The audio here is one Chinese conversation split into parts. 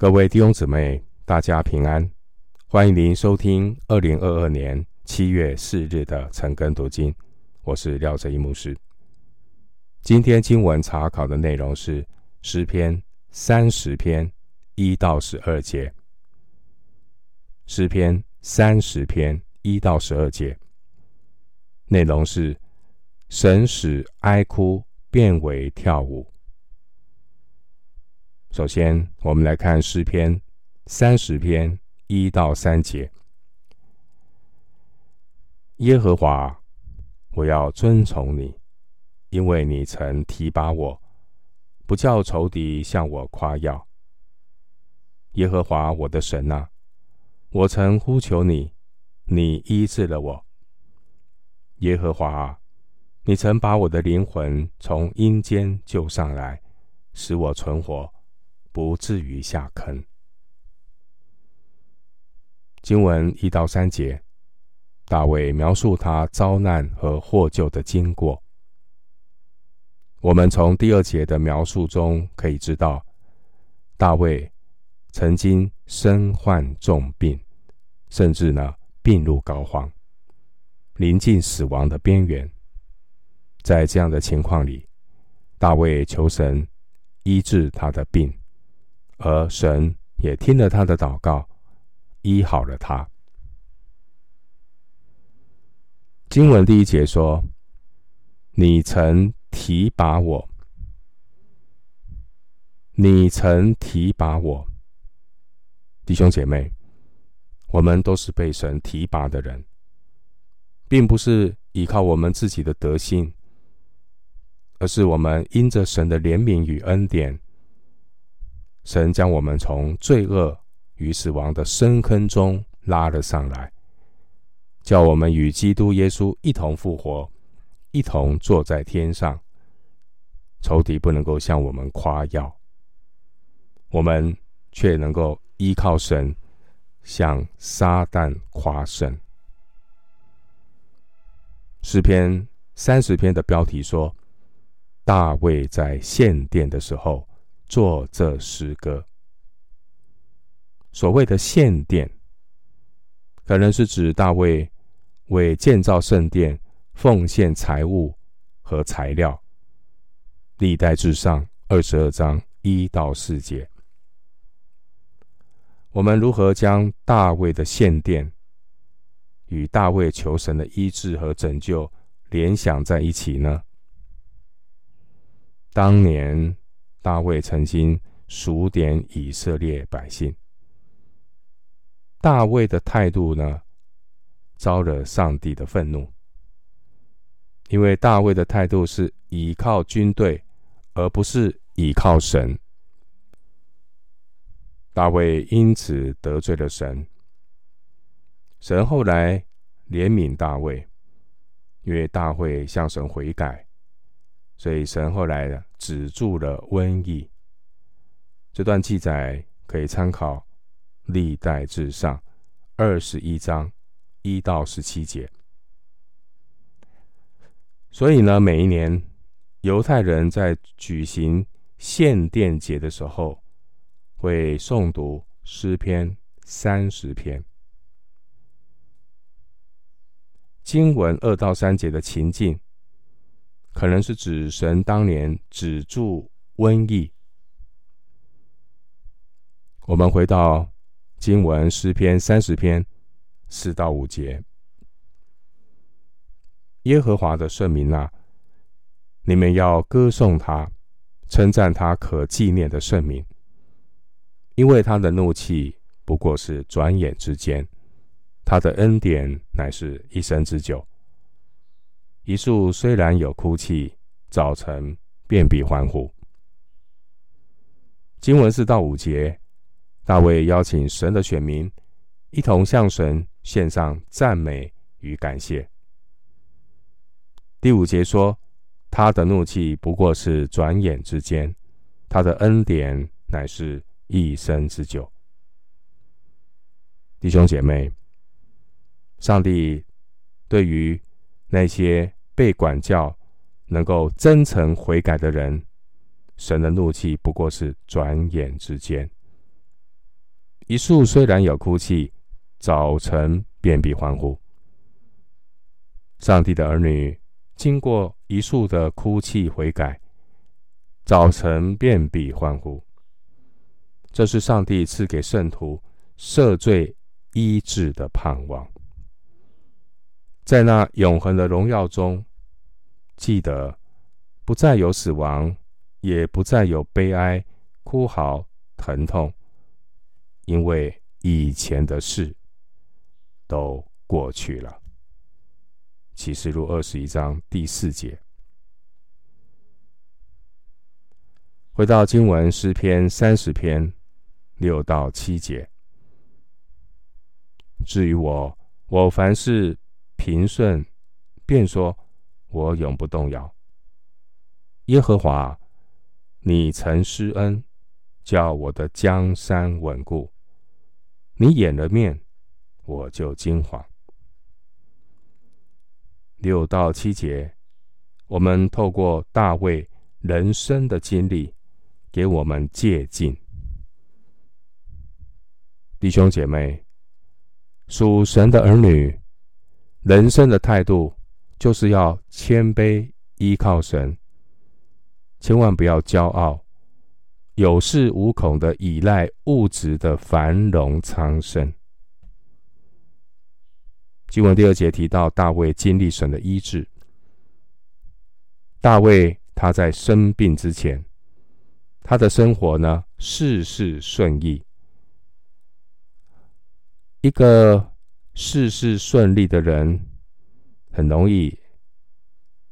各位弟兄姊妹，大家平安！欢迎您收听二零二二年七月四日的晨更读经，我是廖哲一牧师。今天经文查考的内容是诗篇三十篇一到十二节。诗篇三十篇一到十二节，内容是神使哀哭变为跳舞。首先，我们来看诗篇三十篇一到三节。耶和华，我要遵从你，因为你曾提拔我，不叫仇敌向我夸耀。耶和华我的神啊，我曾呼求你，你医治了我。耶和华，你曾把我的灵魂从阴间救上来，使我存活。不至于下坑。经文一到三节，大卫描述他遭难和获救的经过。我们从第二节的描述中可以知道，大卫曾经身患重病，甚至呢病入膏肓，临近死亡的边缘。在这样的情况里，大卫求神医治他的病。而神也听了他的祷告，医好了他。经文第一节说：“你曾提拔我，你曾提拔我。”弟兄姐妹，我们都是被神提拔的人，并不是依靠我们自己的德行，而是我们因着神的怜悯与恩典。神将我们从罪恶与死亡的深坑中拉了上来，叫我们与基督耶稣一同复活，一同坐在天上。仇敌不能够向我们夸耀，我们却能够依靠神，向撒旦夸胜。诗篇三十篇的标题说：“大卫在献殿的时候。”作这诗歌，所谓的献殿，可能是指大卫为建造圣殿奉献财物和材料。历代志上二十二章一到四节，我们如何将大卫的献殿与大卫求神的医治和拯救联想在一起呢？当年。大卫曾经数点以色列百姓。大卫的态度呢，招惹上帝的愤怒，因为大卫的态度是倚靠军队，而不是倚靠神。大卫因此得罪了神。神后来怜悯大卫，因为大卫向神悔改。所以神后来呢，止住了瘟疫。这段记载可以参考《历代志上》二十一章一到十七节。所以呢，每一年犹太人在举行献殿节的时候，会诵读诗篇三十篇。经文二到三节的情境。可能是指神当年止住瘟疫。我们回到经文诗篇三十篇四到五节：耶和华的圣名啊，你们要歌颂他，称赞他可纪念的圣名，因为他的怒气不过是转眼之间，他的恩典乃是一生之久。一束虽然有哭泣，早晨便必欢呼。经文四到五节，大卫邀请神的选民一同向神献上赞美与感谢。第五节说，他的怒气不过是转眼之间，他的恩典乃是一生之久。弟兄姐妹，上帝对于那些被管教、能够真诚悔改的人，神的怒气不过是转眼之间；一宿虽然有哭泣，早晨便必欢呼。上帝的儿女经过一宿的哭泣悔改，早晨便必欢呼。这是上帝赐给圣徒赦罪医治的盼望。在那永恒的荣耀中，记得不再有死亡，也不再有悲哀、哭嚎、疼痛，因为以前的事都过去了。启示录二十一章第四节。回到经文诗篇三十篇六到七节。至于我，我凡事。平顺，便说：“我永不动摇。”耶和华，你曾施恩，叫我的江山稳固。你掩了面，我就惊惶。六到七节，我们透过大卫人生的经历，给我们借镜。弟兄姐妹，属神的儿女。人生的态度就是要谦卑，依靠神，千万不要骄傲，有恃无恐的依赖物质的繁荣昌盛。经文第二节提到大卫经历神的医治。大卫他在生病之前，他的生活呢，事事顺意，一个。事事顺利的人，很容易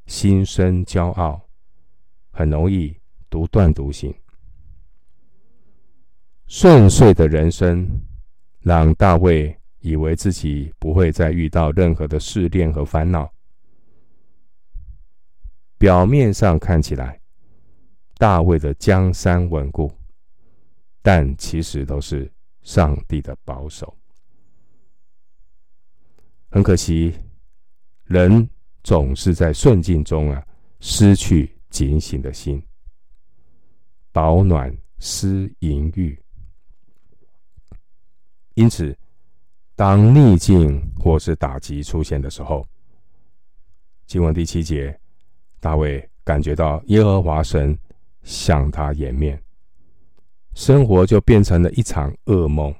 心生骄傲，很容易独断独行。顺遂的人生，让大卫以为自己不会再遇到任何的试炼和烦恼。表面上看起来，大卫的江山稳固，但其实都是上帝的保守。很可惜，人总是在顺境中啊，失去警醒的心，饱暖思淫欲。因此，当逆境或是打击出现的时候，经文第七节，大卫感觉到耶和华神向他掩面，生活就变成了一场噩梦。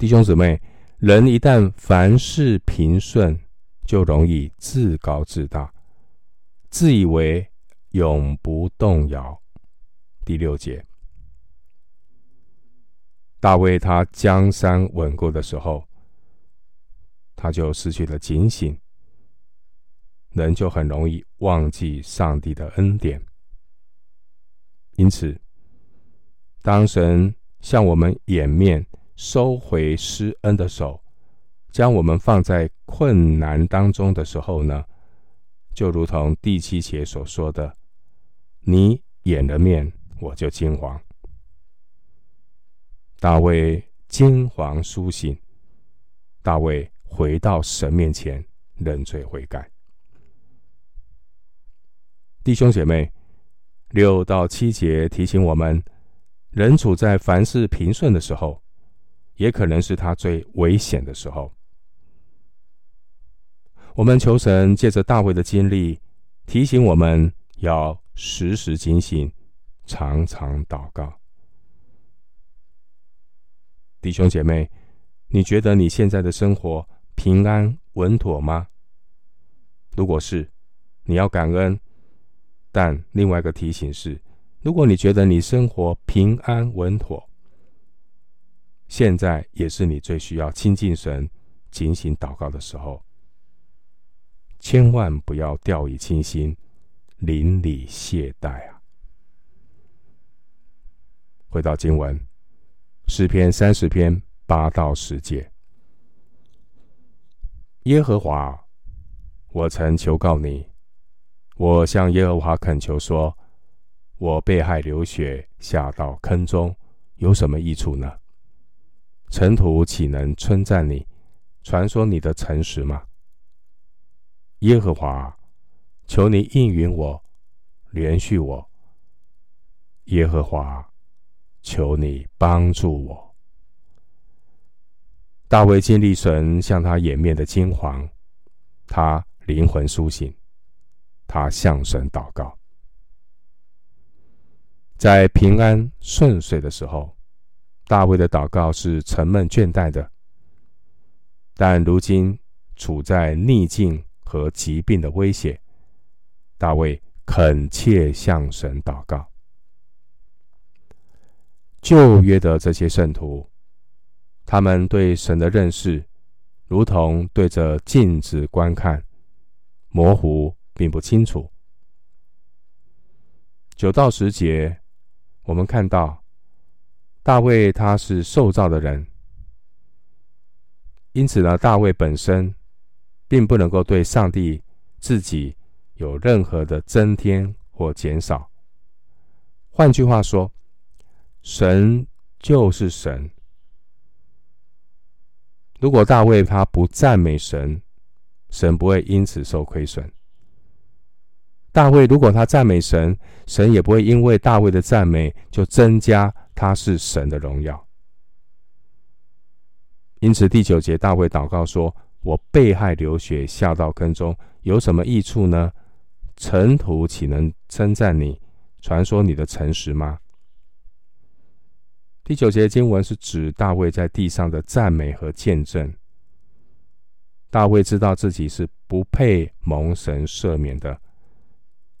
弟兄姊妹，人一旦凡事平顺，就容易自高自大，自以为永不动摇。第六节，大卫他江山稳固的时候，他就失去了警醒，人就很容易忘记上帝的恩典。因此，当神向我们掩面，收回施恩的手，将我们放在困难当中的时候呢，就如同第七节所说的：“你掩了面，我就惊惶。”大卫惊惶苏醒，大卫回到神面前认罪悔改。弟兄姐妹，六到七节提醒我们：人处在凡事平顺的时候。也可能是他最危险的时候。我们求神借着大卫的经历，提醒我们要时时警醒，常常祷告。弟兄姐妹，你觉得你现在的生活平安稳妥吗？如果是，你要感恩。但另外一个提醒是，如果你觉得你生活平安稳妥，现在也是你最需要亲近神、警醒祷告的时候，千万不要掉以轻心、邻里懈怠啊！回到经文，诗篇三十篇八到十节：耶和华，我曾求告你，我向耶和华恳求说，我被害流血下到坑中，有什么益处呢？尘土岂能称赞你，传说你的诚实吗？耶和华，求你应允我，连续我。耶和华，求你帮助我。”大卫经历神向他掩面的惊惶，他灵魂苏醒，他向神祷告。在平安顺遂的时候，大卫的祷告是沉闷倦怠的；但如今处在逆境和疾病的威胁，大卫恳切向神祷告。旧约的这些圣徒，他们对神的认识，如同对着镜子观看，模糊并不清楚。九到十节，我们看到大卫他是受造的人，因此呢，大卫本身并不能够对上帝自己有任何的增添或减少。换句话说，神就是神。如果大卫他不赞美神，神不会因此受亏损。大卫如果他赞美神，神也不会因为大卫的赞美就增加他是神的荣耀。因此第九节大卫祷告说：“我被害流血，下到坑中，有什么益处呢？尘土岂能称赞你，传说你的诚实吗？”第九节经文是指大卫在地上的赞美和见证。大卫知道自己是不配蒙神赦免的，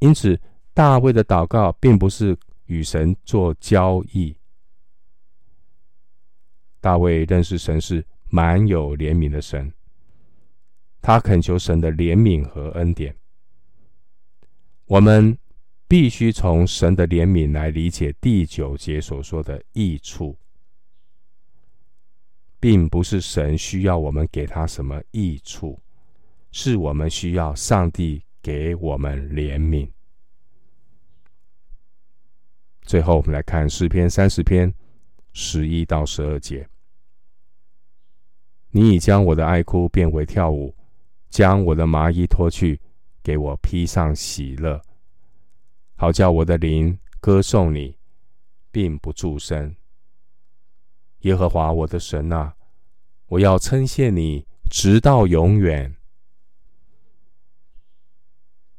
因此大卫的祷告并不是与神做交易。大卫认识神是满有怜悯的神，他恳求神的怜悯和恩典。我们。必须从神的怜悯来理解第九节所说的益处，并不是神需要我们给他什么益处，是我们需要上帝给我们怜悯。最后，我们来看诗篇三十篇十一到十二节：你已将我的哀哭变为跳舞，将我的麻衣脱去，给我披上喜乐。好叫我的灵歌颂你，并不住声。耶和华我的神啊，我要称谢你，直到永远。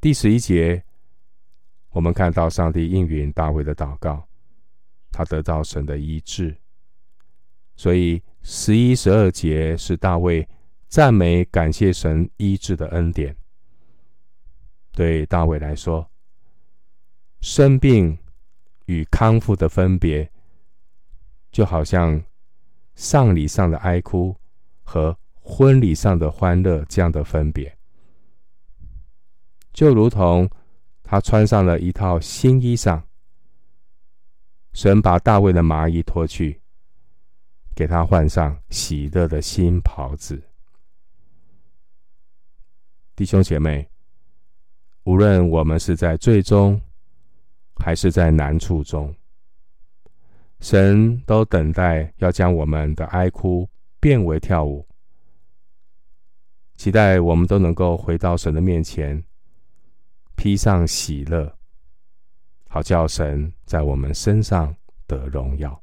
第十一节，我们看到上帝应允大卫的祷告，他得到神的医治。所以十一、十二节是大卫赞美、感谢神医治的恩典。对大卫来说，生病与康复的分别，就好像丧礼上的哀哭和婚礼上的欢乐这样的分别，就如同他穿上了一套新衣裳，神把大卫的麻衣脱去，给他换上喜乐的新袍子。弟兄姐妹，无论我们是在最终。还是在难处中，神都等待要将我们的哀哭变为跳舞，期待我们都能够回到神的面前，披上喜乐，好叫神在我们身上得荣耀。